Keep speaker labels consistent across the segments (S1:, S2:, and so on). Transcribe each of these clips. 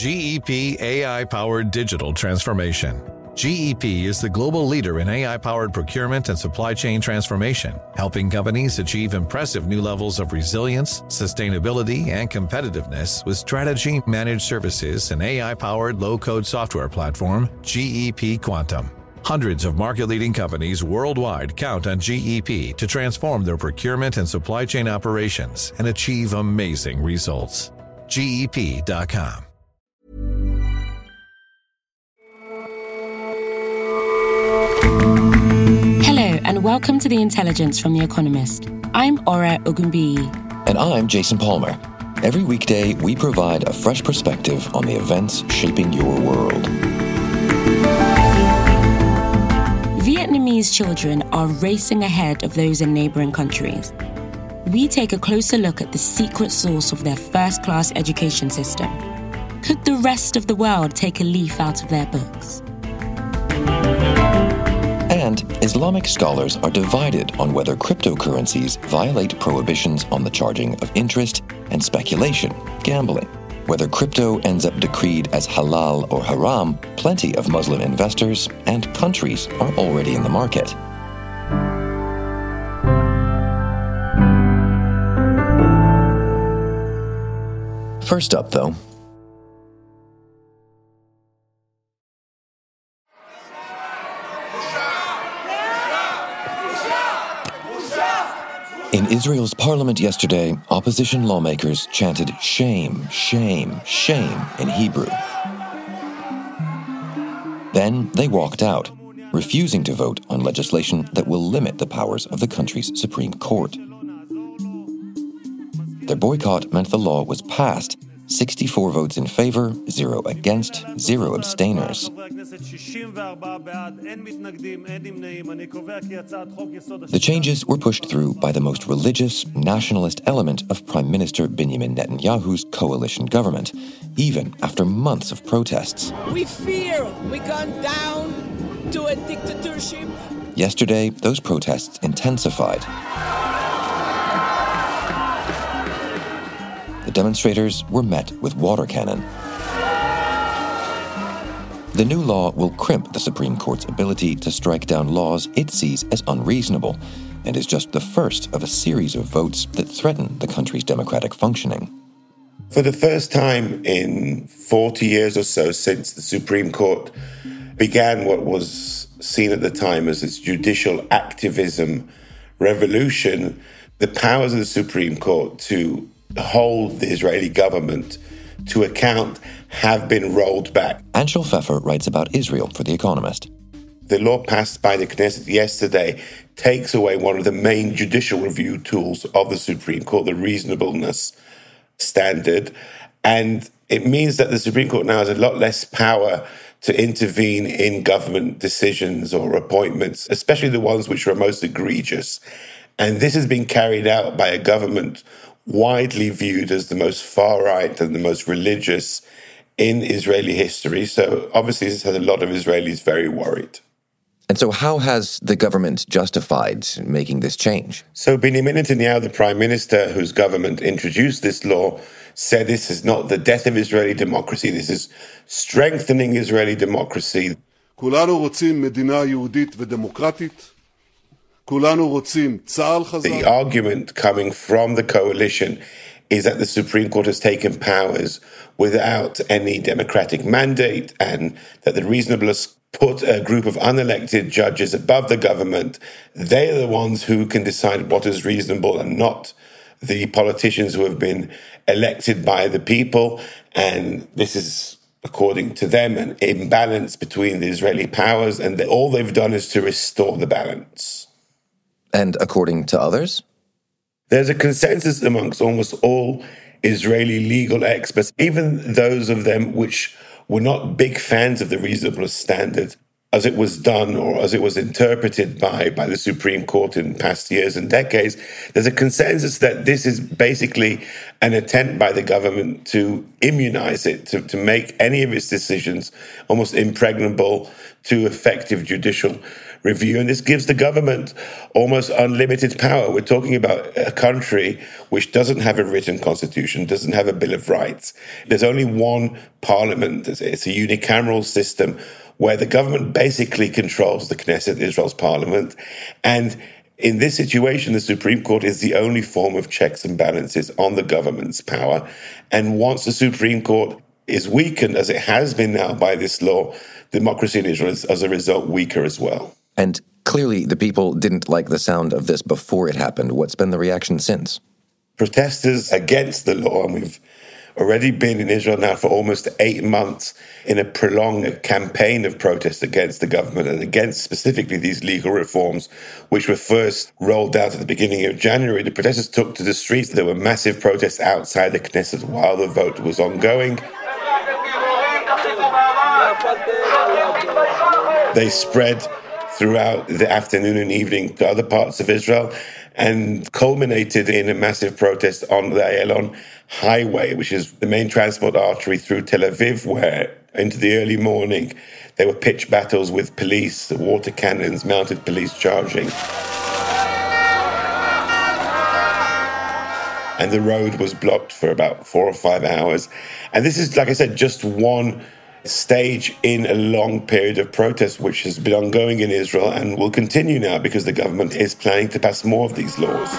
S1: GEP AI powered digital transformation. GEP is the global leader in AI powered procurement and supply chain transformation, helping companies achieve impressive new levels of resilience, sustainability, and competitiveness with strategy, managed services, and AI powered low code software platform, GEP Quantum. Hundreds of market leading companies worldwide count on GEP to transform their procurement and supply chain operations and achieve amazing results. GEP.com.
S2: and welcome to The Intelligence from The Economist. I'm Ora Ogunbiyi.
S3: And I'm Jason Palmer. Every weekday, we provide a fresh perspective on the events shaping your world.
S2: Vietnamese children are racing ahead of those in neighboring countries. We take a closer look at the secret source of their first class education system. Could the rest of the world take a leaf out of their books?
S3: Islamic scholars are divided on whether cryptocurrencies violate prohibitions on the charging of interest and speculation, gambling. Whether crypto ends up decreed as halal or haram, plenty of Muslim investors and countries are already in the market. First up, though, Israel's parliament yesterday, opposition lawmakers chanted shame, shame, shame in Hebrew. Then they walked out, refusing to vote on legislation that will limit the powers of the country's Supreme Court. Their boycott meant the law was passed 64 votes in favor, 0 against, 0 abstainers. The changes were pushed through by the most religious, nationalist element of Prime Minister Benjamin Netanyahu's coalition government, even after months of protests.
S4: We fear we gone down to a dictatorship.
S3: Yesterday, those protests intensified. The demonstrators were met with water cannon. The new law will crimp the Supreme Court's ability to strike down laws it sees as unreasonable and is just the first of a series of votes that threaten the country's democratic functioning.
S5: For the first time in 40 years or so since the Supreme Court began what was seen at the time as its judicial activism revolution, the powers of the Supreme Court to hold the Israeli government to account have been rolled back.
S3: Anshel Pfeffer writes about Israel for The Economist.
S5: The law passed by the Knesset yesterday takes away one of the main judicial review tools of the Supreme Court, the reasonableness standard. And it means that the Supreme Court now has a lot less power to intervene in government decisions or appointments, especially the ones which are most egregious. And this has been carried out by a government widely viewed as the most far right and the most religious in Israeli history. So obviously, this has a lot of Israelis very worried.
S3: And so, how has the government justified making this change?
S5: So, Benjamin Netanyahu, the prime minister whose government introduced this law, said this is not the death of Israeli democracy, this is strengthening Israeli democracy.
S6: כולנו רוצים מדינה יהודית ודמוקרטית
S5: the argument coming from the coalition is that the Supreme Court has taken powers without any democratic mandate and that the reasonableness put a group of unelected judges above the government. They are the ones who can decide what is reasonable and not the politicians who have been elected by the people. And this is, according to them, an imbalance between the Israeli powers. And all they've done is to restore the balance.
S3: And according to others?
S5: There's a consensus amongst almost all Israeli legal experts, even those of them which were not big fans of the reasonableness standard as it was done or as it was interpreted by, by the Supreme Court in past years and decades, there's a consensus that this is basically an attempt by the government to immunize it, to, to make any of its decisions almost impregnable to effective judicial review. And this gives the government almost unlimited power. We're talking about a country which doesn't have a written constitution, doesn't have a Bill of Rights. There's only one parliament. It's a unicameral system where the government basically controls the Knesset, Israel's parliament. And in this situation, the Supreme Court is the only form of checks and balances on the government's power. And once the Supreme Court is weakened, as it has been now by this law, democracy in Israel is, as a result, weaker as well.
S3: And clearly, the people didn't like the sound of this before it happened. What's been the reaction since?
S5: Protesters against the law, and we've already been in Israel now for almost eight months in a prolonged campaign of protest against the government and against specifically these legal reforms, which were first rolled out at the beginning of January. The protesters took to the streets. There were massive protests outside the Knesset while the vote was ongoing. They spread throughout the afternoon and evening to other parts of Israel and culminated in a massive protest on the Ayalon highway, which is the main transport artery through Tel Aviv, where into the early morning there were pitched battles with police, water cannons, mounted police charging. And the road was blocked for about four or five hours. And this is, like I said, just one stage in a long period of protest, which has been ongoing in Israel and will continue now because the government is planning to pass more of these laws.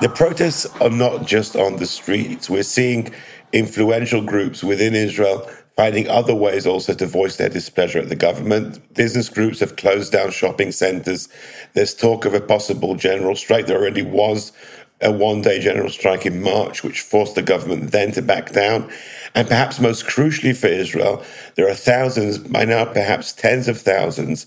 S5: The protests are not just on the streets. We're seeing influential groups within Israel finding other ways also to voice their displeasure at the government. Business groups have closed down shopping centers. There's talk of a possible general strike. There already was a one day general strike in March, which forced the government then to back down. And perhaps most crucially for Israel, there are thousands, by now perhaps tens of thousands,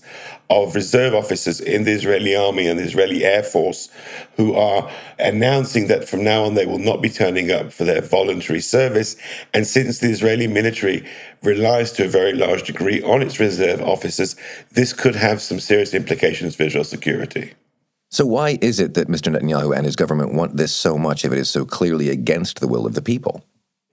S5: of reserve officers in the Israeli army and the Israeli Air Force who are announcing that from now on they will not be turning up for their voluntary service. And since the Israeli military relies to a very large degree on its reserve officers, this could have some serious implications for Israel's security.
S3: So, why is it that Mr. Netanyahu and his government want this so much if it is so clearly against the will of the people?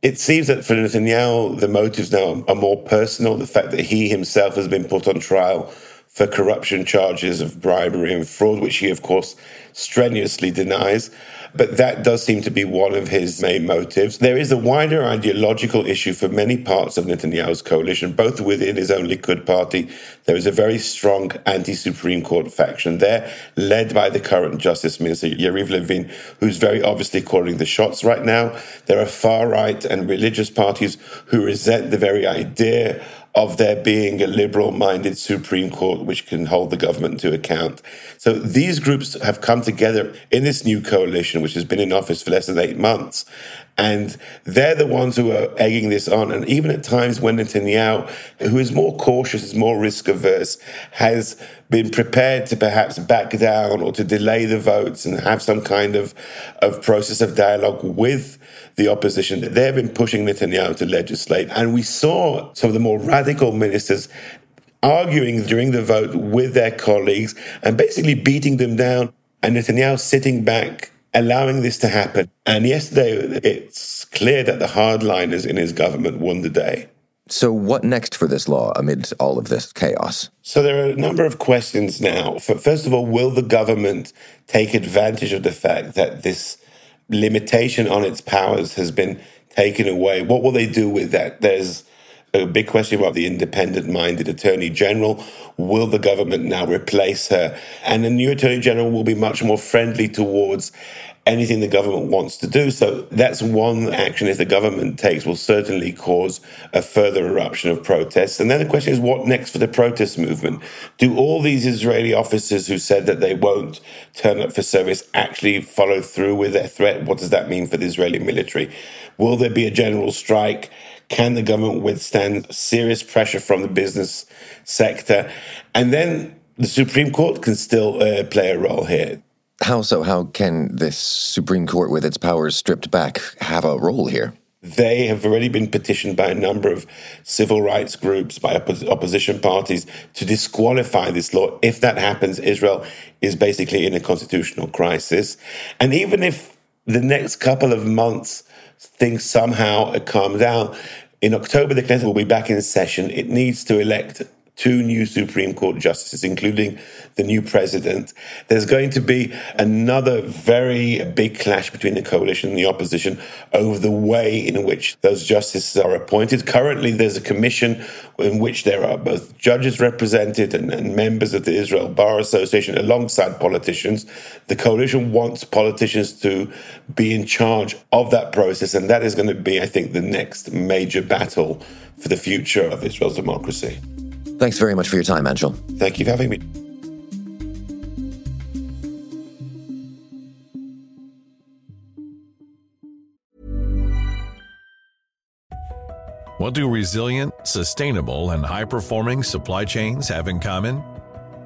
S5: It seems that for Netanyahu, the motives now are more personal. The fact that he himself has been put on trial for corruption charges of bribery and fraud, which he, of course, strenuously denies. But that does seem to be one of his main motives. There is a wider ideological issue for many parts of Netanyahu's coalition, both within his own Likud party. There is a very strong anti Supreme Court faction there, led by the current Justice Minister, Yariv Levin, who's very obviously calling the shots right now. There are far right and religious parties who resent the very idea of there being a liberal minded Supreme Court which can hold the government to account. So these groups have come together in this new coalition, which has been in office for less than eight months. And they're the ones who are egging this on. And even at times when Netanyahu, who is more cautious, is more risk averse, has been prepared to perhaps back down or to delay the votes and have some kind of, of process of dialogue with the opposition. That they've been pushing Netanyahu to legislate. And we saw some of the more radical ministers arguing during the vote with their colleagues and basically beating them down. And Netanyahu sitting back, allowing this to happen. And yesterday, it's clear that the hardliners in his government won the day.
S3: So, what next for this law amid all of this chaos?
S5: So, there are a number of questions now. First of all, will the government take advantage of the fact that this limitation on its powers has been taken away. What will they do with that? There's a big question about the independent minded attorney general. Will the government now replace her? And the new attorney general will be much more friendly towards anything the government wants to do. So that's one action if the government takes will certainly cause a further eruption of protests. And then the question is what next for the protest movement? Do all these Israeli officers who said that they won't turn up for service actually follow through with their threat? What does that mean for the Israeli military? Will there be a general strike? Can the government withstand serious pressure from the business sector? And then the Supreme Court can still uh, play a role here.
S3: How so? How can this Supreme Court, with its powers stripped back, have a role here?
S5: They have already been petitioned by a number of civil rights groups, by opposition parties, to disqualify this law. If that happens, Israel is basically in a constitutional crisis. And even if the next couple of months things somehow calm down, in October the Knesset will be back in session. It needs to elect two new Supreme Court justices, including the new president. There's going to be another very big clash between the coalition and the opposition over the way in which those justices are appointed. Currently, there's a commission in which there are both judges represented and, and members of the Israel Bar Association alongside politicians. The coalition wants politicians to be in charge of that process, and that is going to be, I think, the next major battle for the future of Israel's democracy.
S3: Thanks very much for your time, Anshel.
S5: Thank you for having me.
S1: What do resilient, sustainable, and high performing supply chains have in common?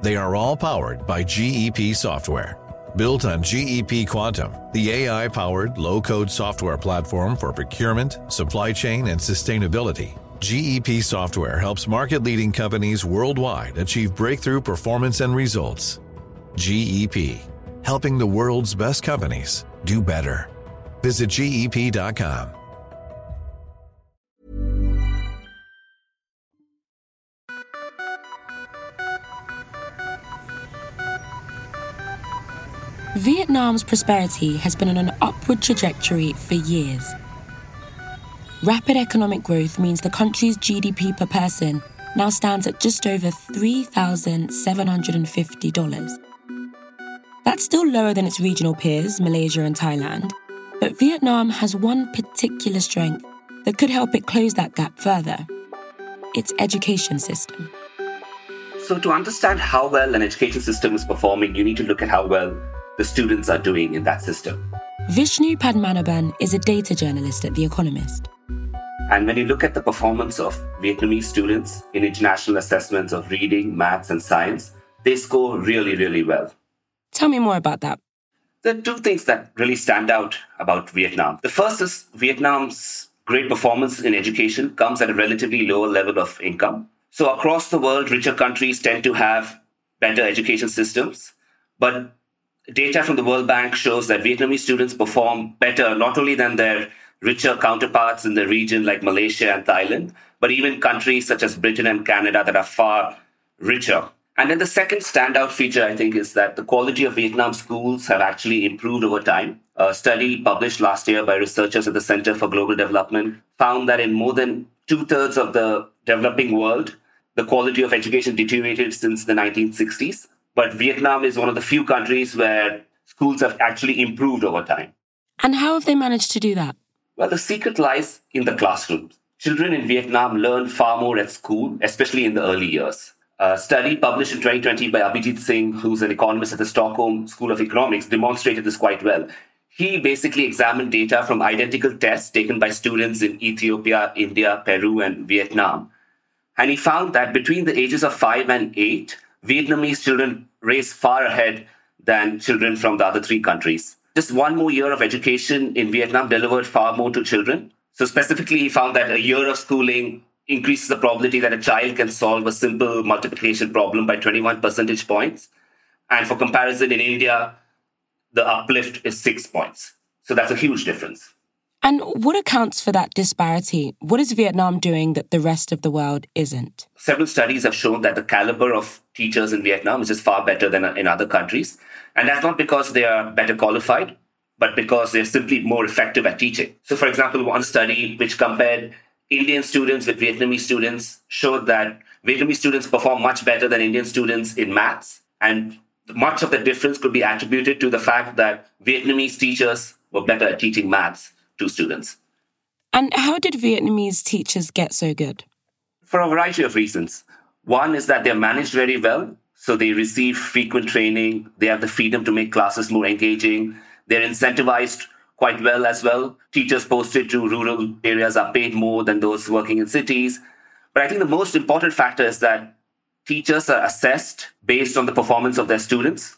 S1: They are all powered by GEP software. Built on GEP Quantum, the AI powered low code software platform for procurement, supply chain, and sustainability. GEP software helps market leading companies worldwide achieve breakthrough performance and results. GEP, helping the world's best companies do better. Visit GEP.com.
S2: Vietnam's prosperity has been on an upward trajectory for years. Rapid economic growth means the country's GDP per person now stands at just over $3,750. That's still lower than its regional peers, Malaysia and Thailand, but Vietnam has one particular strength that could help it close that gap further its education system.
S7: So, to understand how well an education system is performing, you need to look at how well the students are doing in that system.
S2: Vishnu Padmanabhan is a data journalist at The Economist.
S7: And when you look at the performance of Vietnamese students in international assessments of reading, maths, and science, they score really, really well.
S2: Tell me more about that.
S7: There are two things that really stand out about Vietnam. The first is Vietnam's great performance in education comes at a relatively lower level of income. So, across the world, richer countries tend to have better education systems. But data from the World Bank shows that Vietnamese students perform better not only than their richer counterparts in the region like Malaysia and Thailand, but even countries such as Britain and Canada that are far richer. And then the second standout feature, I think, is that the quality of Vietnam schools have actually improved over time. A study published last year by researchers at the Center for Global Development found that in more than two thirds of the developing world, the quality of education deteriorated since the 1960s. But Vietnam is one of the few countries where schools have actually improved over time.
S2: And how have they managed to do that?
S7: Well, the secret lies in the classrooms. Children in Vietnam learn far more at school, especially in the early years. A study published in 2020 by Abhijeet Singh, who's an economist at the Stockholm School of Economics, demonstrated this quite well. He basically examined data from identical tests taken by students in Ethiopia, India, Peru, and Vietnam. And he found that between the ages of 5 and 8, Vietnamese children race far ahead than children from the other three countries. Just one more year of education in Vietnam delivered far more to children. So, specifically, he found that a year of schooling increases the probability that a child can solve a simple multiplication problem by 21 percentage points. And for comparison, in India, the uplift is six points. So that's a huge difference.
S2: And what accounts for that disparity? What is Vietnam doing that the rest of the world isn't?
S7: Several studies have shown that the caliber of teachers in Vietnam is just far better than in other countries. And that's not because they are better qualified, but because they're simply more effective at teaching. So, for example, one study which compared Indian students with Vietnamese students showed that Vietnamese students perform much better than Indian students in maths. And much of the difference could be attributed to the fact that Vietnamese teachers were better at teaching maths to students.
S2: And how did Vietnamese teachers get so good?
S7: For a variety of reasons. One is that they're managed very well. So they receive frequent training. They have the freedom to make classes more engaging. They're incentivized quite well as well. Teachers posted to rural areas are paid more than those working in cities. But I think the most important factor is that teachers are assessed based on the performance of their students.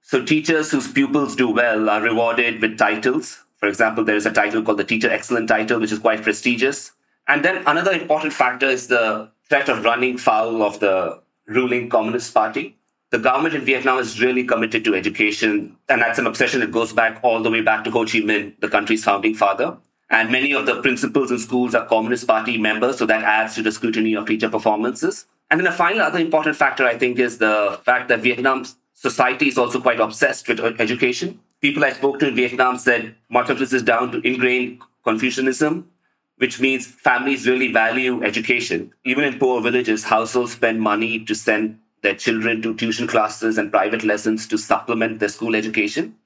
S7: So teachers whose pupils do well are rewarded with titles for example, there is a title called the Teacher Excellent title, which is quite prestigious. And then another important factor is the threat of running foul of the ruling Communist Party. The government in Vietnam is really committed to education, and that's an obsession that goes back all the way back to Ho Chi Minh, the country's founding father. And many of the principals in schools are Communist Party members, so that adds to the scrutiny of teacher performances. And then a final other important factor, I think, is the fact that Vietnam's society is also quite obsessed with education. People I spoke to in Vietnam said much of this is down to ingrained Confucianism, which means families really value education. Even in poor villages, households spend money to send their children to tuition classes and private lessons to supplement their school education.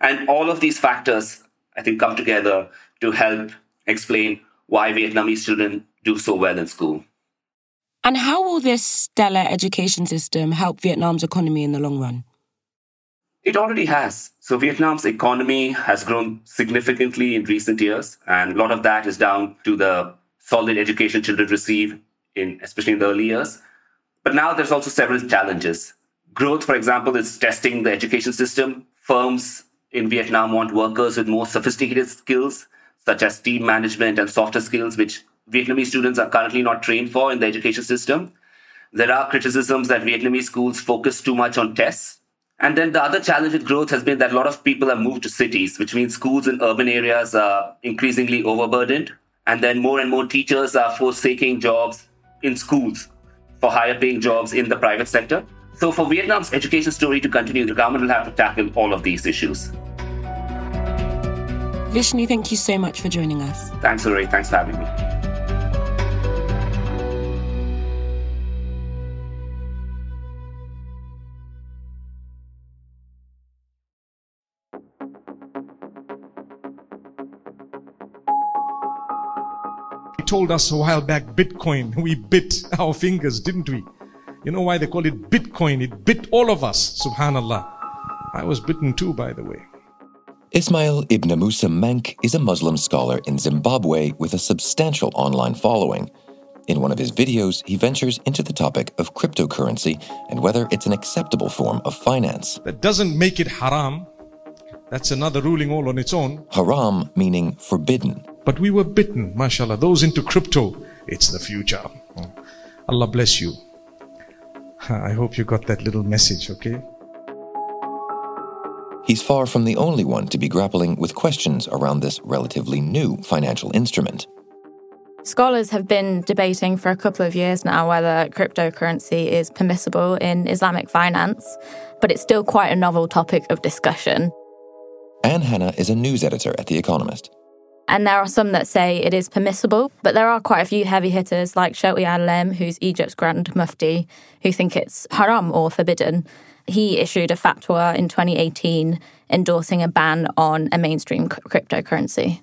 S7: And all of these factors, I think, come together to help explain why Vietnamese children do so well in school.
S2: And how will this stellar education system help Vietnam's economy in the long run?
S7: It already has. So, Vietnam's economy has grown significantly in recent years, and a lot of that is down to the solid education children receive, in, especially in the early years. But now there's also several challenges. Growth, for example, is testing the education system. Firms in Vietnam want workers with more sophisticated skills, such as team management and softer skills, which Vietnamese students are currently not trained for in the education system. There are criticisms that Vietnamese schools focus too much on tests. And then the other challenge with growth has been that a lot of people have moved to cities, which means schools in urban areas are increasingly overburdened. And then more and more teachers are forsaking jobs in schools for higher paying jobs in the private sector. So, for Vietnam's education story to continue, the government will have to tackle all of these issues.
S2: Vishnu, thank you so much for joining us.
S7: Thanks, Ray. Thanks for having me.
S8: Told us a while back Bitcoin. We bit our fingers, didn't we? You know why they call it Bitcoin? It bit all of us, subhanAllah. I was bitten too, by the way.
S3: Ismail Ibn Musa Menk is a Muslim scholar in Zimbabwe with a substantial online following. In one of his videos, he ventures into the topic of cryptocurrency and whether it's an acceptable form of finance.
S8: That doesn't make it haram. That's another ruling all on its own.
S3: Haram meaning forbidden.
S8: But we were bitten, mashallah. Those into crypto, it's the future. Hmm. Allah bless you. I hope you got that little message, okay?
S3: He's far from the only one to be grappling with questions around this relatively new financial instrument.
S9: Scholars have been debating for a couple of years now whether cryptocurrency is permissible in Islamic finance, but it's still quite a novel topic of discussion.
S3: Anne Hanna is a news editor at The Economist.
S9: And there are some that say it is permissible, but there are quite a few heavy hitters like Shawki Allam, who's Egypt's Grand Mufti, who think it's haram or forbidden. He issued a fatwa in 2018 endorsing a ban on a mainstream cryptocurrency.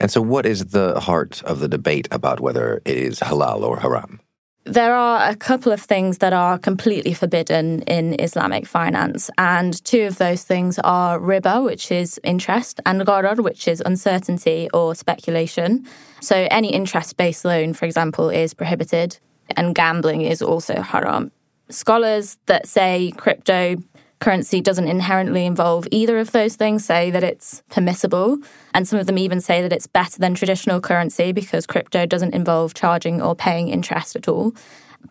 S3: And so, what is the heart of the debate about whether it is halal or haram?
S9: There are a couple of things that are completely forbidden in Islamic finance, and two of those things are riba, which is interest, and gharar, which is uncertainty or speculation. So, any interest based loan, for example, is prohibited, and gambling is also haram. Scholars that say crypto currency doesn't inherently involve either of those things say that it's permissible. And some of them even say that it's better than traditional currency because crypto doesn't involve charging or paying interest at all.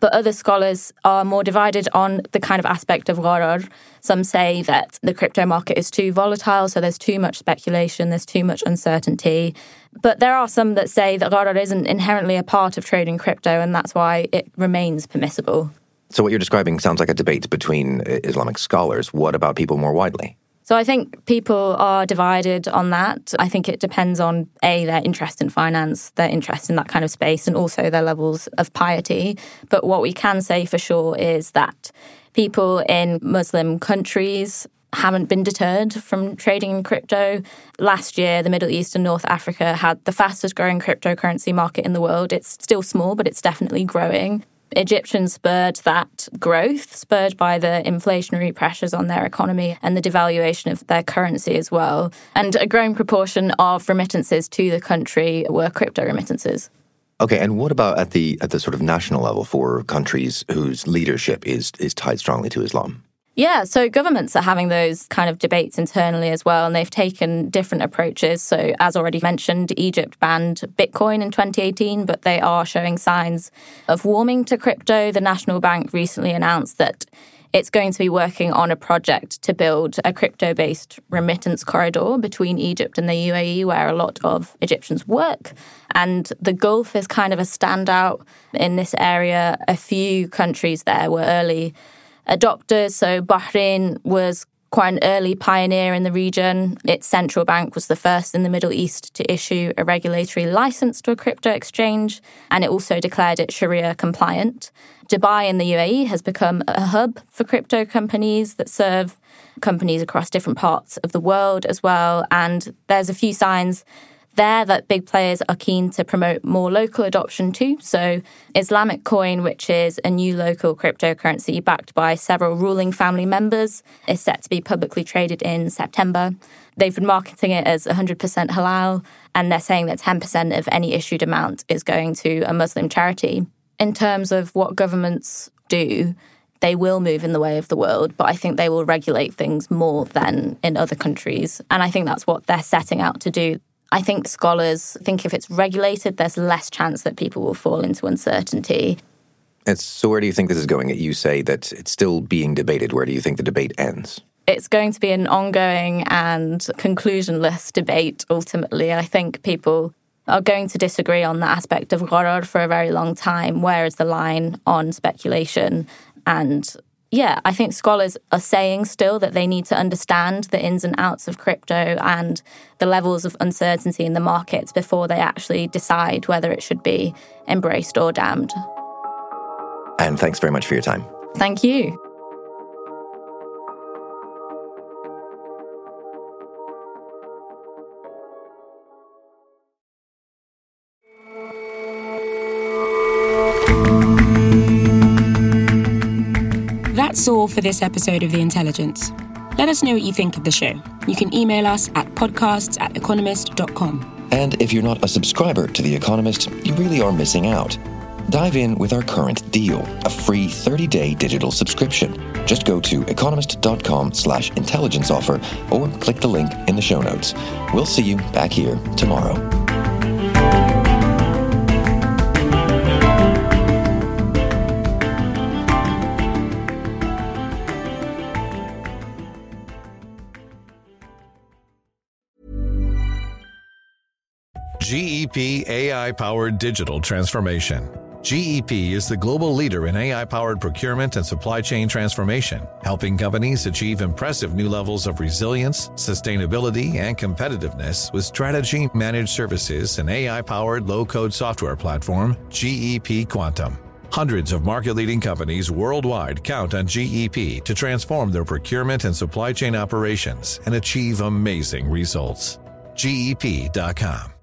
S9: But other scholars are more divided on the kind of aspect of gharar. Some say that the crypto market is too volatile, so there's too much speculation, there's too much uncertainty. But there are some that say that gharar isn't inherently a part of trading crypto, and that's why it remains permissible.
S3: So, what you're describing sounds like a debate between uh, Islamic scholars. What about people more widely?
S9: So, I think people are divided on that. I think it depends on A, their interest in finance, their interest in that kind of space, and also their levels of piety. But what we can say for sure is that people in Muslim countries haven't been deterred from trading in crypto. Last year, the Middle East and North Africa had the fastest growing cryptocurrency market in the world. It's still small, but it's definitely growing. Egyptians spurred that growth, spurred by the inflationary pressures on their economy and the devaluation of their currency as well. And a growing proportion of remittances to the country were crypto remittances.
S3: Okay, and what about at the at the sort of national level for countries whose leadership is is tied strongly to Islam?
S9: Yeah, so governments are having those kind of debates internally as well, and they've taken different approaches. So, as already mentioned, Egypt banned Bitcoin in 2018, but they are showing signs of warming to crypto. The National Bank recently announced that it's going to be working on a project to build a crypto based remittance corridor between Egypt and the UAE, where a lot of Egyptians work. And the Gulf is kind of a standout in this area. A few countries there were early adopters. So Bahrain was quite an early pioneer in the region. Its central bank was the first in the Middle East to issue a regulatory license to a crypto exchange, and it also declared it Sharia compliant. Dubai in the UAE has become a hub for crypto companies that serve companies across different parts of the world as well. And there's a few signs there that big players are keen to promote more local adoption too. So, Islamic Coin, which is a new local cryptocurrency backed by several ruling family members, is set to be publicly traded in September. They've been marketing it as 100% halal, and they're saying that 10% of any issued amount is going to a Muslim charity. In terms of what governments do, they will move in the way of the world, but I think they will regulate things more than in other countries. And I think that's what they're setting out to do. I think scholars think if it's regulated, there's less chance that people will fall into uncertainty.
S3: And so, where do you think this is going? You say that it's still being debated. Where do you think the debate ends?
S9: It's going to be an ongoing and conclusionless debate ultimately. I think people are going to disagree on the aspect of gharar for a very long time. Where is the line on speculation and yeah, I think scholars are saying still that they need to understand the ins and outs of crypto and the levels of uncertainty in the markets before they actually decide whether it should be embraced or damned.
S3: And thanks very much for your time.
S9: Thank you.
S2: All for this episode of The Intelligence. Let us know what you think of the show. You can email us at podcasts at economist.com.
S3: And if you're not a subscriber to The Economist, you really are missing out. Dive in with our current deal, a free 30-day digital subscription. Just go to economist.com slash intelligence offer or click the link in the show notes. We'll see you back here tomorrow.
S1: GEP AI powered digital transformation. GEP is the global leader in AI powered procurement and supply chain transformation, helping companies achieve impressive new levels of resilience, sustainability, and competitiveness with strategy, managed services, and AI powered low code software platform, GEP Quantum. Hundreds of market leading companies worldwide count on GEP to transform their procurement and supply chain operations and achieve amazing results. GEP.com.